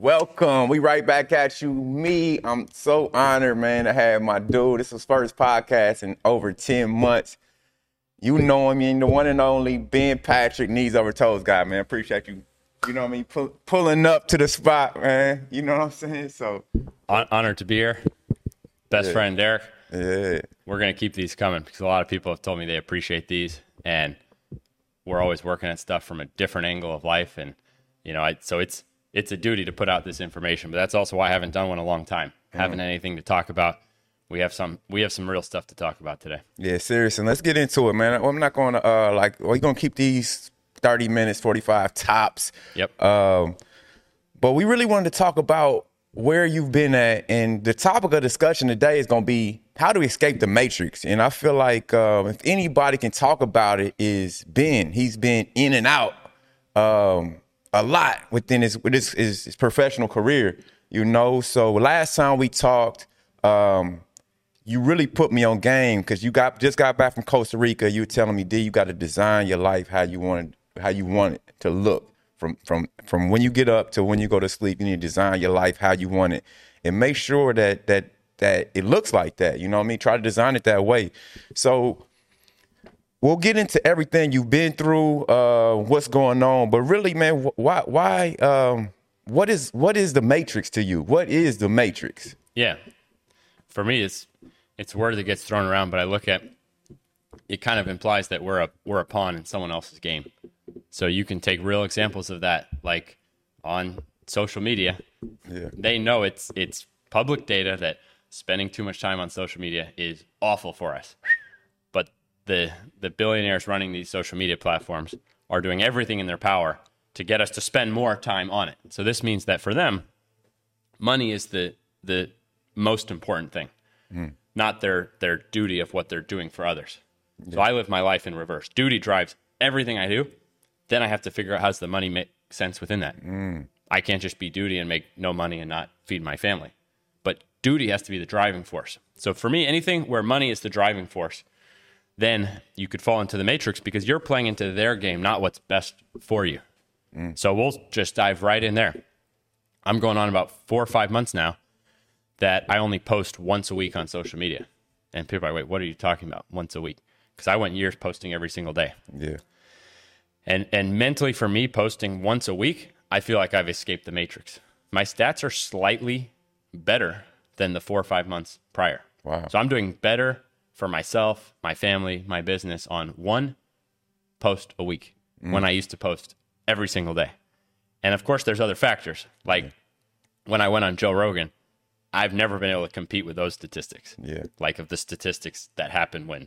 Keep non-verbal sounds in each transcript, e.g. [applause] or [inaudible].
Welcome. We right back at you. Me, I'm so honored, man, to have my dude. This is first podcast in over 10 months. You know him, you the one and only Ben Patrick, knees over toes guy, man. Appreciate you, you know what I mean, pull, pulling up to the spot, man. You know what I'm saying? So, Hon- honored to be here. Best Yeah. friend Derek. yeah. We're gonna keep these coming because a lot of people have told me they appreciate these, and we're always working at stuff from a different angle of life, and you know, I, so it's it's a duty to put out this information. But that's also why I haven't done one in a long time. Haven't anything to talk about. We have some we have some real stuff to talk about today. Yeah, seriously. Let's get into it, man. I'm not going to, uh, like, we're going to keep these 30 minutes, 45 tops. Yep. Um, but we really wanted to talk about where you've been at, and the topic of discussion today is going to be how to escape the matrix. And I feel like um, if anybody can talk about it, is Ben. He's been in and out um, a lot within his with his, his, his professional career. You know, so last time we talked. Um, you really put me on game because you got just got back from Costa Rica. You were telling me, D, you got to design your life how you want it, how you want it to look from from from when you get up to when you go to sleep. You need to design your life how you want it, and make sure that that that it looks like that. You know what I mean? Try to design it that way. So we'll get into everything you've been through, uh, what's going on, but really, man, why why um, what is what is the matrix to you? What is the matrix? Yeah. For me, it's it's a word that gets thrown around, but I look at it kind of implies that we're a we're a pawn in someone else's game. So you can take real examples of that, like on social media. Yeah. They know it's it's public data that spending too much time on social media is awful for us. The the billionaires running these social media platforms are doing everything in their power to get us to spend more time on it. So this means that for them, money is the the most important thing, mm. not their their duty of what they're doing for others. So I live my life in reverse. Duty drives everything I do. Then I have to figure out how's the money make sense within that. Mm. I can't just be duty and make no money and not feed my family. But duty has to be the driving force. So for me, anything where money is the driving force, then you could fall into the matrix because you're playing into their game, not what's best for you. Mm. So we'll just dive right in there. I'm going on about four or five months now that I only post once a week on social media. And people are like, wait, what are you talking about? Once a week. Because I went years posting every single day. Yeah. And and mentally for me, posting once a week, I feel like I've escaped the matrix. My stats are slightly better than the four or five months prior. Wow. So I'm doing better for myself, my family, my business on one post a week mm. when I used to post every single day. And of course, there's other factors. Like when I went on Joe Rogan, I've never been able to compete with those statistics. Yeah. Like of the statistics that happen when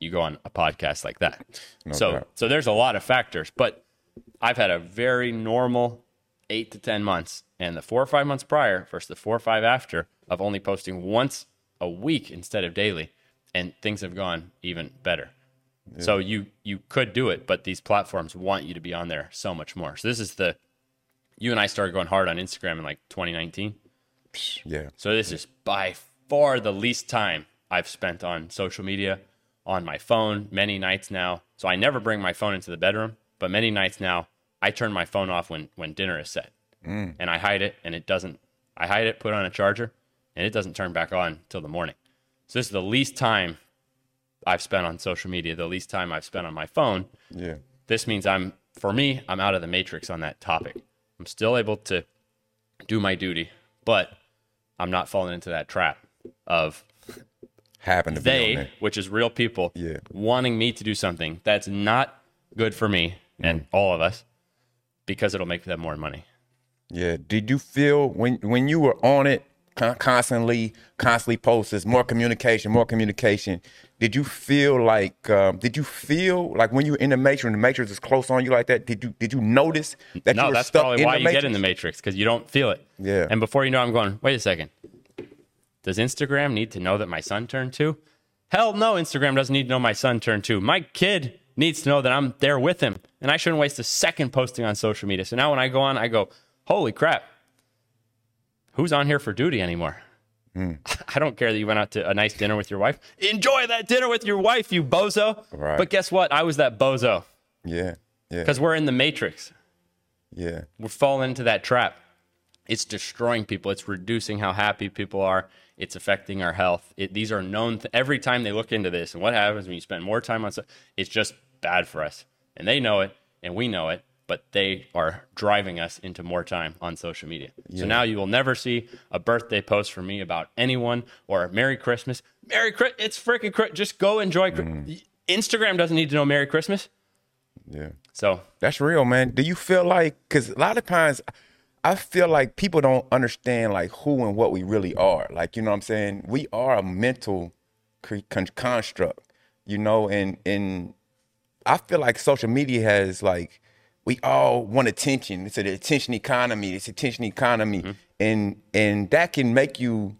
you go on a podcast like that. so doubt. so there's a lot of factors, but I've had a very normal eight to ten months, and the four or five months prior versus the four or five after of only posting once a week instead of daily, and things have gone even better. So you you could do it, but these platforms want you to be on there so much more. So this is the you and I started going hard on Instagram in like 2019. Yeah. So this is by far the least time I've spent on social media, on my phone, many nights now. So I never bring my phone into the bedroom, but many nights now I turn my phone off when when dinner is set. Mm. And I hide it and it doesn't I hide it, put it on a charger, and it doesn't turn back on till the morning. So this is the least time I've spent on social media, the least time I've spent on my phone Yeah. this means I'm for me, I'm out of the matrix on that topic. I'm still able to do my duty, but I'm not falling into that trap of Happen to they, which is real people, Yeah. wanting me to do something that's not good for me and mm. all of us because it'll make them more money. Yeah. Did you feel when when you were on it constantly, constantly posts, more communication, more communication? Did you feel like? Um, did you feel like when you were in the matrix, when the matrix is close on you like that? Did you did you notice that you no, were that's stuck probably in why the you matrix? get in the matrix because you don't feel it. Yeah. And before you know, I'm going. Wait a second. Does Instagram need to know that my son turned two? Hell no, Instagram doesn't need to know my son turned two. My kid needs to know that I'm there with him, and I shouldn't waste a second posting on social media. So now when I go on, I go, holy crap, who's on here for duty anymore? Hmm. [laughs] I don't care that you went out to a nice dinner with your wife. Enjoy that dinner with your wife, you bozo. Right. But guess what? I was that bozo Yeah. Yeah. because we're in the matrix Yeah. we're falling into that trap. it's destroying people. It's reducing how happy people are. It's affecting our health. It, these are known th- every time they look into this. And what happens when you spend more time on stuff? It's just bad for us. And they know it, and we know it, but they are driving us into more time on social media. So now you will never see a birthday post from me about anyone or Merry Christmas. Merry Christmas. It's freaking Christmas. Just go enjoy. Chri- mm. Instagram doesn't need to know Merry Christmas. Yeah. So That's real, man. Do you feel like because a lot of times I feel like people don't understand like who and what we really are. Like you know what I'm saying? We are a mental cre- con- construct, you know, and and I feel like social media has like we all want attention. It's an attention economy. It's attention economy, Mm-hmm. and and that can make you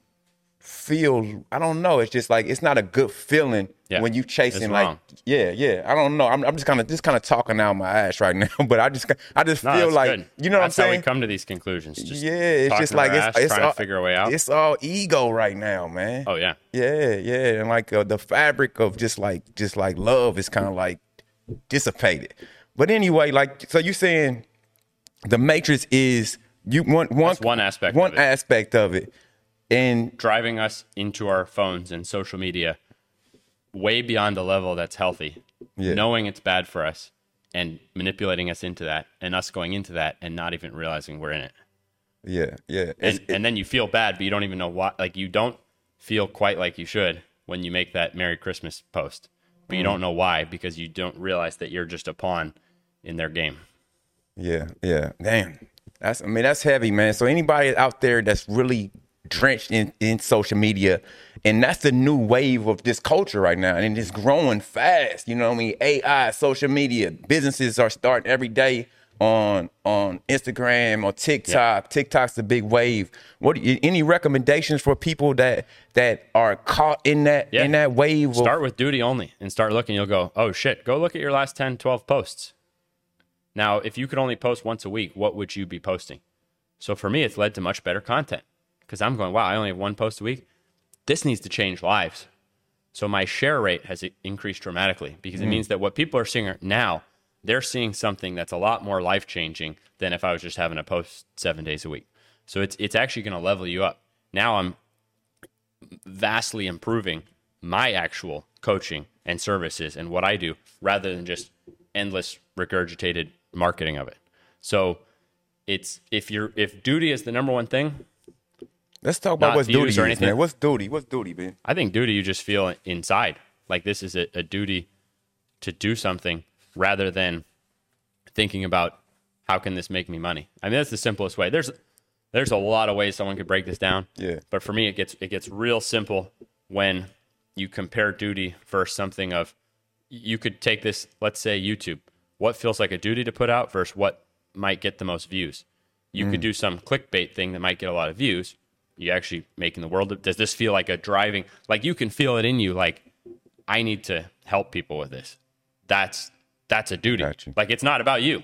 feel. I don't know. It's just like it's not a good feeling Yeah. when you chasing It's like wrong. yeah, yeah. I don't know. I'm, I'm just kind of just kind of talking out my ass right [laughs] now, but I just I just no, feel like good. you know that's what I'm how saying. we come to these conclusions. Just yeah, it's just like it's, ass, it's trying all, to figure a way out. It's all ego right now, man. Oh yeah, Yeah, yeah, and like uh, the fabric of just like just like love is kind of like dissipated. But anyway, like so you saying the matrix is you one one That's one aspect one of it. aspect of it, and driving us into our phones and social media way beyond a level that's healthy, Yeah. knowing it's bad for us and manipulating us into that and us going into that and not even realizing we're in it. yeah, yeah, And, It's- and then you feel bad, but you don't even know why. Like you don't feel quite like you should when you make that Merry Christmas post, but you don't know why because you don't realize that you're just a pawn in their game. Yeah, yeah. Damn. That's I mean, that's heavy, man. So anybody out there that's really drenched in, in social media, and that's the new wave of this culture right now. And it's growing fast. You know what I mean? AI, social media, businesses are starting every day on on Instagram or TikTok. TikTok's the big wave. What any recommendations for people that that are caught in that Yeah. in that wave of Start with duty only and start looking. You'll go, oh shit, go look at your last 10, 12 posts. Now, if you could only post once a week, what would you be posting? So for me, it's led to much better content because I'm going, wow, I only have one post a week. This needs to change lives. So my share rate has increased dramatically because it mm. means that what people are seeing now, they're seeing something that's a lot more life changing than if I was just having a post seven days a week. So it's it's actually going to level you up. Now I'm vastly improving my actual coaching and services and what I do rather than just endless regurgitated marketing of it. So it's if you're if duty is the number one thing, Let's talk about what's duty or is, anything. man. What's duty? What's duty, man? I think duty you just feel inside. Like this is a, a duty to do something rather than thinking about how can this make me money. I mean that's the simplest way. There's there's a lot of ways someone could break this down. Yeah. But for me it gets it gets real simple when you compare duty versus something of you could take this, let's say YouTube. What feels like a duty to put out versus what might get the most views. You could mm. do some clickbait thing that might get a lot of views. You actually making the world. Does this feel like a driving? Like you can feel it in you. Like I need to help people with this. That's that's a duty. Gotcha. Like it's not about you.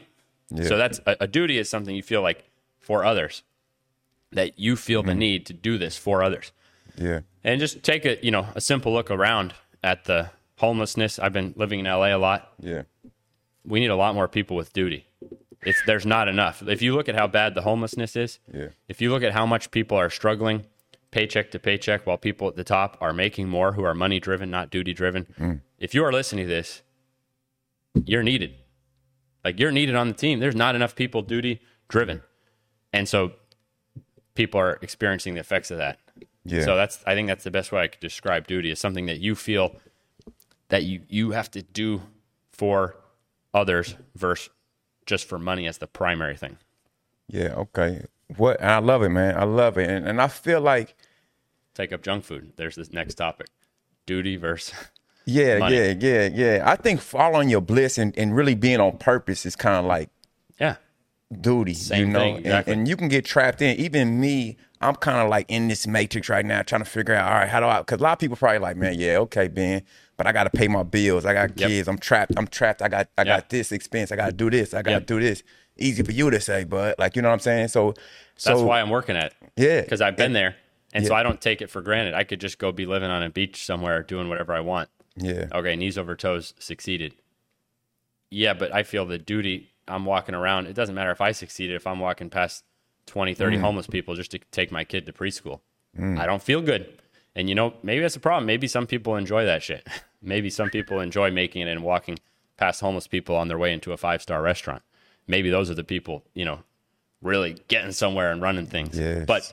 Yeah. So that's a, a duty is something you feel like for others. That you feel Mm-hmm. the need to do this for others Yeah. and just take a you know a simple look around at the homelessness. I've been living in LA a lot. Yeah. We need a lot more people with duty. It's there's not enough. If you look at how bad the homelessness is, Yeah. if you look at how much people are struggling paycheck to paycheck while people at the top are making more who are money driven, not duty driven. If you are listening to this, you're needed. Like you're needed on the team. There's not enough people duty driven. And so people are experiencing the effects of that. Yeah. So that's I think that's the best way I could describe duty is something that you feel that you you have to do for others versus just for money as the primary thing. Yeah, okay. What I love it, man. I love it. And and I feel like Take up junk food. There's this next topic. Duty versus yeah, Money. yeah, yeah, yeah. I think following your bliss and, and really being on purpose is kind of like yeah. duty, Same you know. thing, And- exactly. and, you can get trapped in. Even me, I'm kind of like in this matrix right now, trying to figure out, all right, how do I? Because a lot of people probably like, man, yeah, okay, Ben, but I got to pay my bills. I got Yep. kids. I'm trapped. I'm trapped. I got I Yeah. got this expense. I got to do this. I got to Yep. do this. Easy for you to say, but like you know what I'm saying. So so That's why I'm working at it. Yeah. Because I've been there. And so I don't take it for granted. I could just go be living on a beach somewhere doing whatever I want. Yeah, Okay, knees over toes succeeded. Yeah, but I feel the duty I'm walking around. It doesn't matter if I succeeded if I'm walking past 20, 30 mm. homeless people just to take my kid to preschool. Mm. I don't feel good. And you know, maybe that's a problem. Maybe some people enjoy that shit. [laughs] maybe some people enjoy making it and walking past homeless people on their way into a five star restaurant. Maybe those are the people, you know, really getting somewhere and running things. Yes. But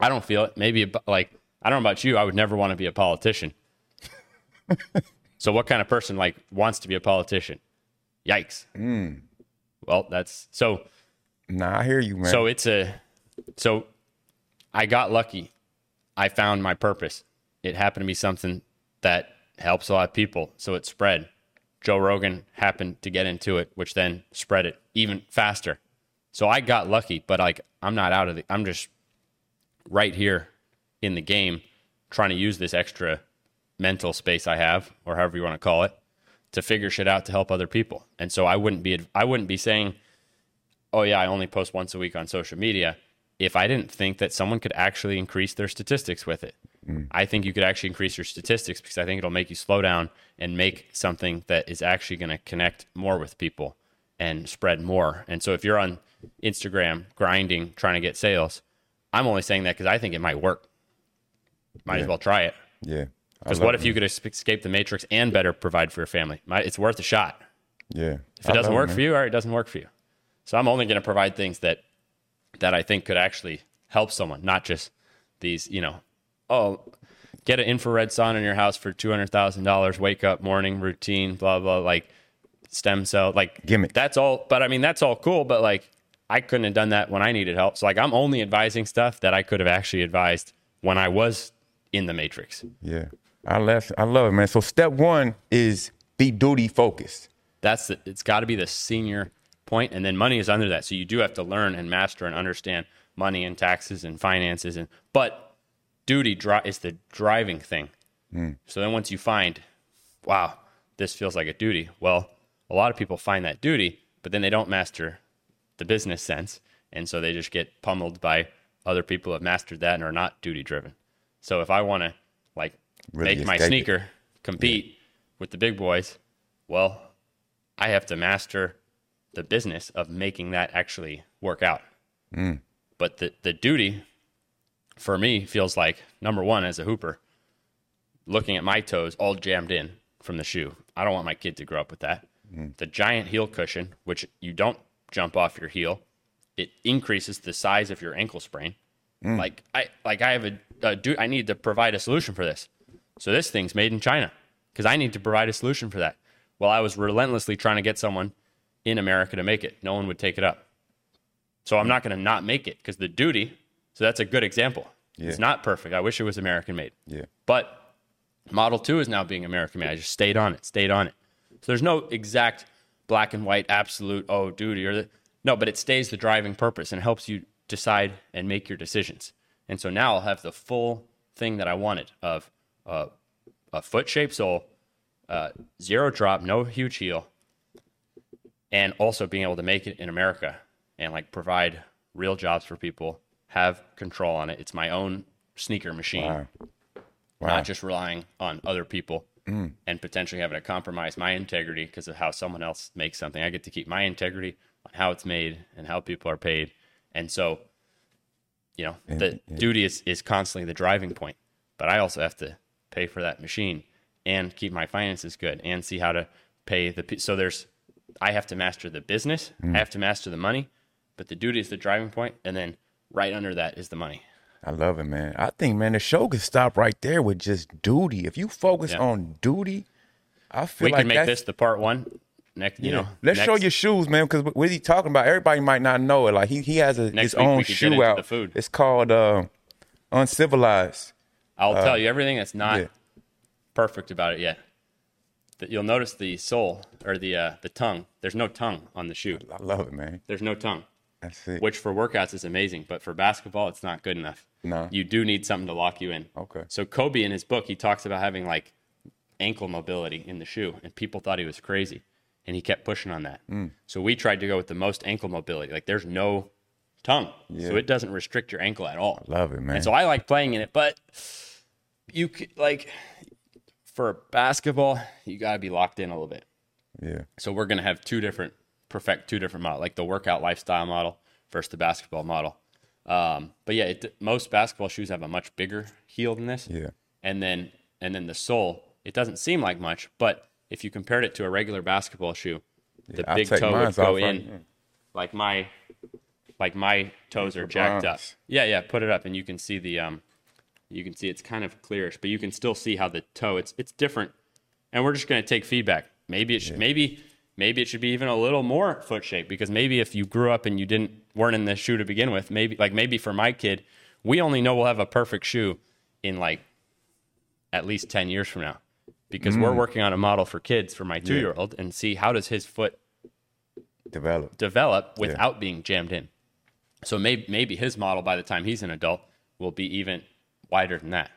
I don't feel it. Maybe like I don't know about you. I would never want to be a politician. So what kind of person like wants to be a politician? Yikes. Hmm. Well, that's so. Nah, I hear you, man. So it's a. So I got lucky. I found my purpose. It happened to be something that helps a lot of people. So it spread. Joe Rogan happened to get into it, which then spread it even faster. So I got lucky, but like I'm not out of the. I'm just right here in the game, trying to use this extra mental space I have, or however you want to call it, to figure shit out to help other people. And so I wouldn't be. I wouldn't be saying, "Oh yeah, I only post once a week on social media." If I didn't think that someone could actually increase their statistics with it, mm. I think you could actually increase your statistics because I think it'll make you slow down and make something that is actually going to connect more with people and spread more. And so if you're on Instagram grinding, trying to get sales, I'm only saying that because I think it might work. Might as well try it. yeah. Because what it, if you could escape the matrix and better provide for your family? Might- It's worth a shot. Yeah. If it doesn't work for you, all right, it doesn't work for you. So I'm only going to provide things that that I think could actually help someone, not just these, you know, oh, get an infrared sauna in your house for two hundred thousand dollars, wake up morning routine, blah blah, like stem cell, like Gimmick. That's all. But I mean, that's all cool. But like, I couldn't have done that when I needed help. So like, I'm only advising stuff that I could have actually advised when I was in the matrix. Yeah. I left. I love it, man. So step one is be duty focused. That's the, it's got to be the senior point, and then money is under that. So you do have to learn and master and understand money and taxes and finances, and but duty dri- is the driving thing. Hmm. So then once you find, wow, this feels like a duty. Well, a lot of people find that duty, but then they don't master the business sense, and so they just get pummeled by other people who have mastered that and are not duty driven. So if I want to like Really make my escape it. sneaker compete with the big boys, well, I have to master the business of making that actually work out. Mm. But the, the duty for me feels like number one as a hooper, looking at my toes all jammed in from the shoe. I don't want my kid to grow up with that. Mm. The giant heel cushion, which you don't jump off your heel, it increases the size of your ankle sprain. Mm. Like I like I have a, a do I need to provide a solution for this. So this thing's made in China because I need to provide a solution for that. Well, I was relentlessly trying to get someone in America to make it. No one would take it up. So I'm not going to not make it because the duty. So that's a good example. Yeah. It's not perfect. I wish it was American made. Yeah. But Model 2 is now being American made. I just stayed on it, stayed on it. So there's no exact black and white absolute, oh, duty or the, no, but it stays the driving purpose and helps you decide and make your decisions. And so now I'll have the full thing that I wanted of uh, a foot shaped sole, uh, zero drop, no huge heel, and also being able to make it in America and like provide real jobs for people, have control on it. It's my own sneaker machine Wow. Wow. not just relying on other people and potentially having to compromise my integrity because of how someone else makes something. I get to keep my integrity on how it's made and how people are paid. And so, you know, the duty is, is constantly the driving point, but I also have to pay for that machine and keep my finances good and see how to pay the, so there's, I have to master the business. I have to master the money, but the duty is the driving point, And then right under that is the money. I love it, man. I think, man, the show could stop right there with just duty. If you focus Yeah. on duty, I feel we like we can make this the part one next, you know, Let's show your shoes, man, because what he talking about, everybody might not know it. Like he he has a, his own shoe out. the food. It's called uh, Uncivilized. I'll tell you everything that's not yeah. perfect about it yet. That you'll notice the sole or the uh, the tongue. There's no tongue on the shoe. I love it, man. There's no tongue, That's it. which for workouts is amazing, but for basketball it's not good enough. No. You do need something to lock you in. Okay. So Kobe in his book he talks about having like ankle mobility in the shoe, and people thought he was crazy, and he kept pushing on that. Mm. So we tried to go with the most ankle mobility. Like there's no tongue, so it doesn't restrict your ankle at all. love it, man. And so I like playing in it, but you like for basketball, you got to be locked in a little bit. yeah. So we're going to have two different perfect two different models, like the workout lifestyle model versus the basketball model. Um, but yeah, it, most basketball shoes have a much bigger heel than this. Yeah. And then and then the sole, it doesn't seem like much, but if you compared it to a regular basketball shoe, the I'll big toe would go in right like my like my toes are jacked up. Yeah, yeah, put it up and you can see the um you can see it's kind of clearish, but you can still see how the toe it's it's different. And we're just going to take feedback. Maybe it should maybe maybe it should be even a little more foot shape because maybe if you grew up and you didn't weren't in the shoe to begin with, maybe like maybe for my kid, we only know we'll have a perfect shoe in like at least 10 years from now because Mm. we're working on a model for kids for my 2-year-old and see how does his foot Develop. develop without being jammed in. So maybe maybe his model by the time he's an adult will be even wider than that.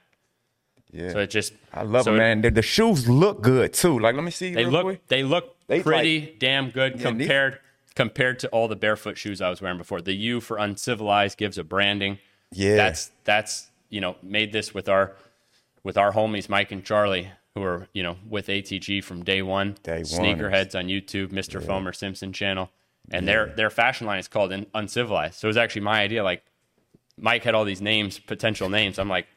Yeah. So it just I love so it, man. The, the shoes look good too. Like, let me see. They look quick. they look They pretty damn good Yeah, these- compared compared to all the barefoot shoes I was wearing before. The U for uncivilized gives a branding. Yeah. That's that's you know made this with our with our homies Mike and Charlie who are you know with ATG from day one. Day one. Sneakerheads on YouTube, Mr. Foamer Simpson channel, and their their fashion line is called Uncivilized. So it was actually my idea. Like Mike had all these names, potential names. I'm like,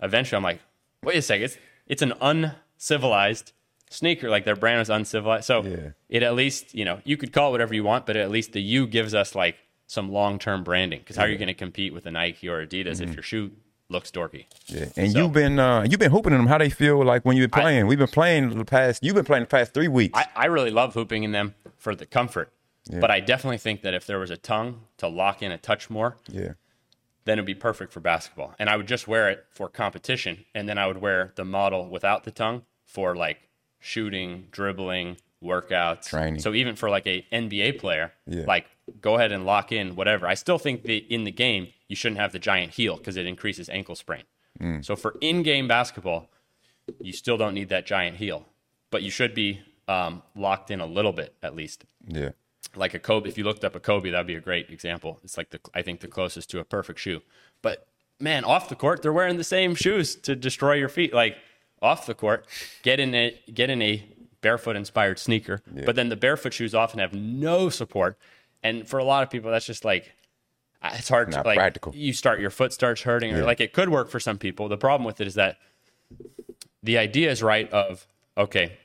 eventually, I'm like, wait a second, it's it's an uncivilized sneaker. Like their brand was uncivilized. So Yeah. it at least you know you could call it whatever you want, but at least the U gives us like some long term branding. Because how are you going to compete with a Nike or Adidas Mm-hmm. if your shoe looks dorky? Yeah. And So- you've been uh you've been hooping in them. How they feel like when you've been playing? We've been playing the past. You've been playing the past three weeks. I, I really love hooping in them for the comfort. But I definitely think that if there was a tongue to lock in a touch more, yeah. then it'd be perfect for basketball. And I would just wear it for competition, and then I would wear the model without the tongue for like shooting, dribbling, workouts, Training. So even for like a NBA player, Yeah. like go ahead and lock in whatever. I still think that in the game you shouldn't have the giant heel because it increases ankle sprain. Mm. So for in-game basketball, you still don't need that giant heel, but you should be um, locked in a little bit at least Yeah. Like a Kobe. If you looked up a Kobe, that'd be a great example. It's like the I think the closest to a perfect shoe. But man, off the court, they're wearing the same shoes to destroy your feet. Like off the court, get in a get in a barefoot inspired sneaker. But then the barefoot shoes often have no support, and for a lot of people, that's just like it's hard Not to like. practical. You start your foot starts hurting, or like it could work for some people. The problem with it is that the idea is right of okay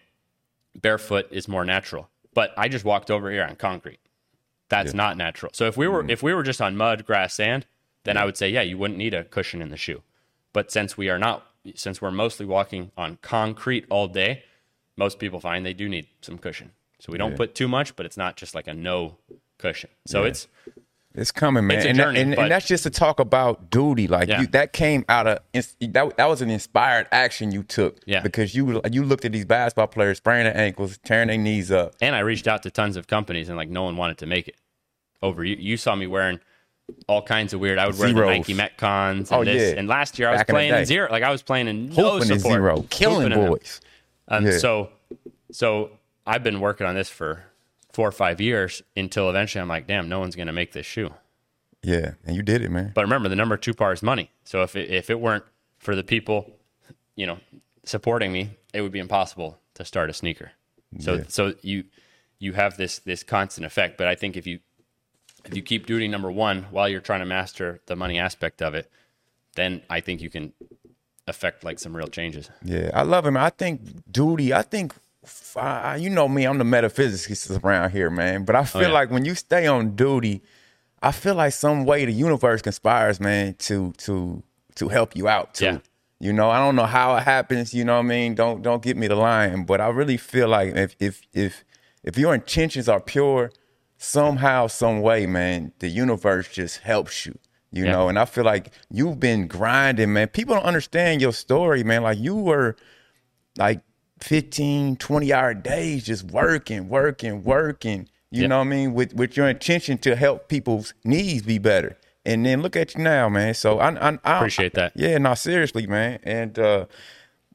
barefoot is more natural but i just walked over here on concrete. That's not natural. So if we were mm. if we were just on mud grass sand then i would say yeah you wouldn't need a cushion in the shoe. But since we are not since we're mostly walking on concrete all day most people find they do need some cushion. So we don't put too much but it's not just like a no cushion. So it's It's coming, man. It's and, journey, and, and that's just to talk about duty. Like Yeah. you, that came out of that. That was an inspired action you took. Yeah. Because you you looked at these basketball players spraining their ankles, tearing their knees up. and I reached out to tons of companies and like no one wanted to make it over. You, you saw me wearing all kinds of weird. I would wear Zeros. the Nike Metcons and Oh, this. yeah. and last year I was Back playing in zero. Like I was playing in no Hooping in support, zero, killing hooping boys. Um, Yeah. So, so I've been working on this for four or five years until eventually I'm like, damn, no one's gonna make this shoe. Yeah, and you did it, man. But remember, the number two part is money. So if it, if it weren't for the people, you know, supporting me, it would be impossible to start a sneaker. So Yeah. so you you have this this constant effect. But I think if you if you keep duty number one while you're trying to master the money aspect of it, then I think you can affect like some real changes. Yeah, I love him. I think duty. I think I- you know me. I'm the metaphysicist around here, man. But I oh, feel yeah. like when you stay on duty, I feel like some way the universe conspires, man, to to to help you out too. Yeah. You know, I don't know how it happens. You know what I mean? Don't don't get me the line, but I really feel like if if if if your intentions are pure, somehow, some way, man, the universe just helps you. You Yeah. know, and I feel like you've been grinding, man. People don't understand your story, man. Like you were like 15, 20 hour days just working, working, working. You Yeah. know what I mean? With with your intention to help people's needs be better. And then look at you now, man. So I, I, I Appreciate that. Yeah, no, seriously, man. And uh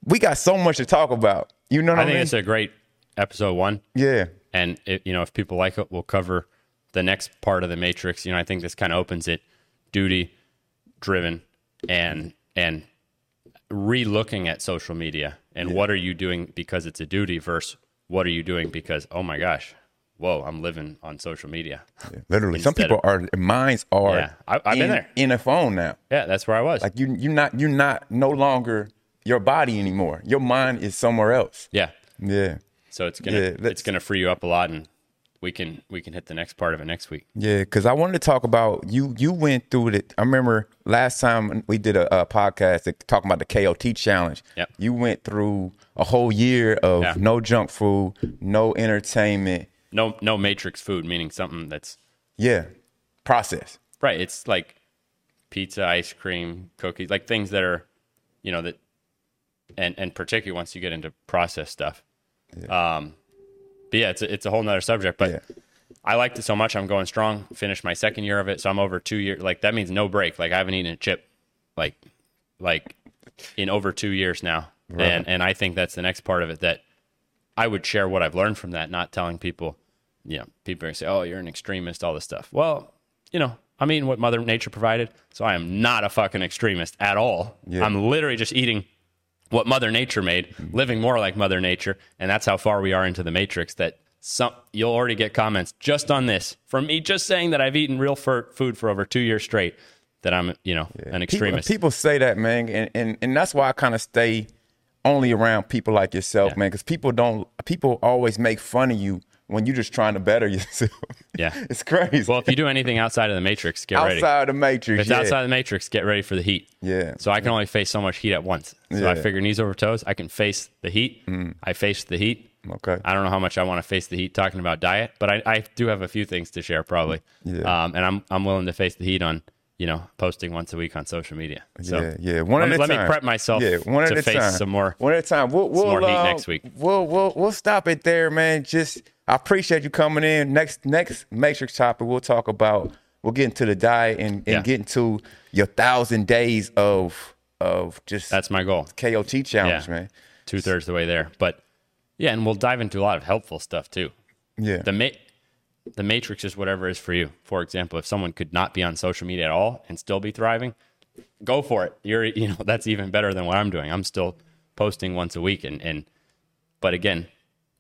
we got so much to talk about. You know what I, I think mean? it's a great episode one. yeah. and it, you know if people like it we'll cover the next part of the matrix you know i think this kind of opens it duty driven and and re-looking at social media and what are you doing because it's a duty versus what are you doing because oh my gosh whoa, I'm living on social media. Literally, some people are their minds are Yeah, I- I've been in, there. in a phone now. Yeah, that's where I was. Like you, you're not, you're not no longer your body anymore. Your mind is somewhere else. yeah. Yeah, So it's gonna Yeah, it's gonna free you up a lot, and we can we can hit the next part of it next week. yeah. Because I wanted to talk about you. You went through it. I remember last time we did a, a podcast talking about the KOT challenge. Yep. You went through a whole year of Yeah. no junk food, no entertainment. No no matrix food, meaning something that's Yeah, process. right. It's like pizza, ice cream, cookies, like things that are, you know that, and and particularly once you get into processed stuff. Um, but yeah, it's a, it's a whole nother subject. But Yeah. I liked it so much. I'm going strong. Finished my second year of it, so I'm over two years. Like that means no break. Like I haven't eaten a chip, like like in over two years now. And and I think that's the next part of it that I would share what I've learned from that, not telling people, you know, people are say, Oh, you're an extremist, all this stuff. Well, you know, I'm eating what Mother Nature provided, so I am not a fucking extremist at all. I'm literally just eating what Mother Nature made, living more like Mother Nature, and that's how far we are into the matrix. That some you'll already get comments just on this from me just saying that I've eaten real food for over two years straight. That I'm, you know, an People, extremist. people say that, man, and, and and that's why I kind of stay only around people like yourself, Yeah. man, because people don't. People always make fun of you when you're just trying to better [laughs] yourself. Yeah. [laughs] it's crazy. well, if you do anything outside of the matrix, get ready. outside the matrix, If it's yeah. outside the matrix, get ready for the heat. Yeah. So I can only face so much heat at once. So I figure knees over toes. I can face the heat. I face the heat. Okay. I don't know how much I want to face the heat talking about diet, but I, I do have a few things to share probably. Yeah. Um, and I'm I'm willing to face the heat on you know posting once a week on social media. So yeah, yeah. One let, at me, a let time. me prep myself Yeah, one to at a face time. some more. One at a time. We'll, we'll more heat uh, next week. We'll we'll we'll stop it there, man. Just I appreciate you coming in. Next next Matrix topic, we'll talk about. We'll get into the diet and, and Yeah. get into your thousand days of of just That's my goal. KOT challenge, Yeah. man. Two thirds the way there, but yeah, and we'll dive into a lot of helpful stuff too. Yeah. the ma- the matrix is whatever is for you. For example, if someone could not be on social media at all and still be thriving, go for it. You're [laughs] you know that's even better than what I'm doing. I'm still posting once a week and and but again,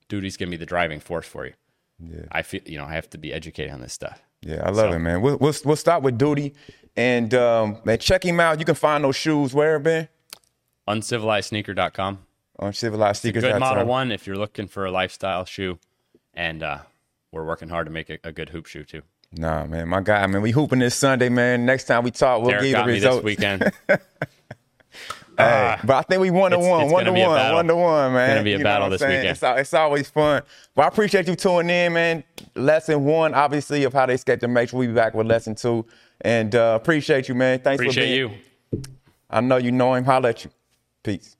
duty's gonna be the driving force for you. Yeah. I feel you know I have to be educated on this stuff. Yeah, I love it, man. We'll, we'll we'll start with duty, and um, man, check him out. You can find those shoes where, Ben? Uncivilized.sneaker.com. On civilized sneakers. Good model one if you're looking for a lifestyle shoe, and uh, we're working hard to make a, a good hoop shoe too. Nah, man, my guy, I mean, We hooping this Sunday, man. Next time we talk, we'll Derek give the results. weekend. [laughs] Hey, but I think we one to one, one to gonna be a one, one to one, man. It's gonna be a You battle this saying? weekend. It's, it's always fun. But I appreciate you tuning in, man. Lesson one, obviously, of how to escape the matrix. We'll be back with lesson two, and uh, appreciate you, man. Thanks for Appreciate being. you. I know you know him. Holla at you. Peace.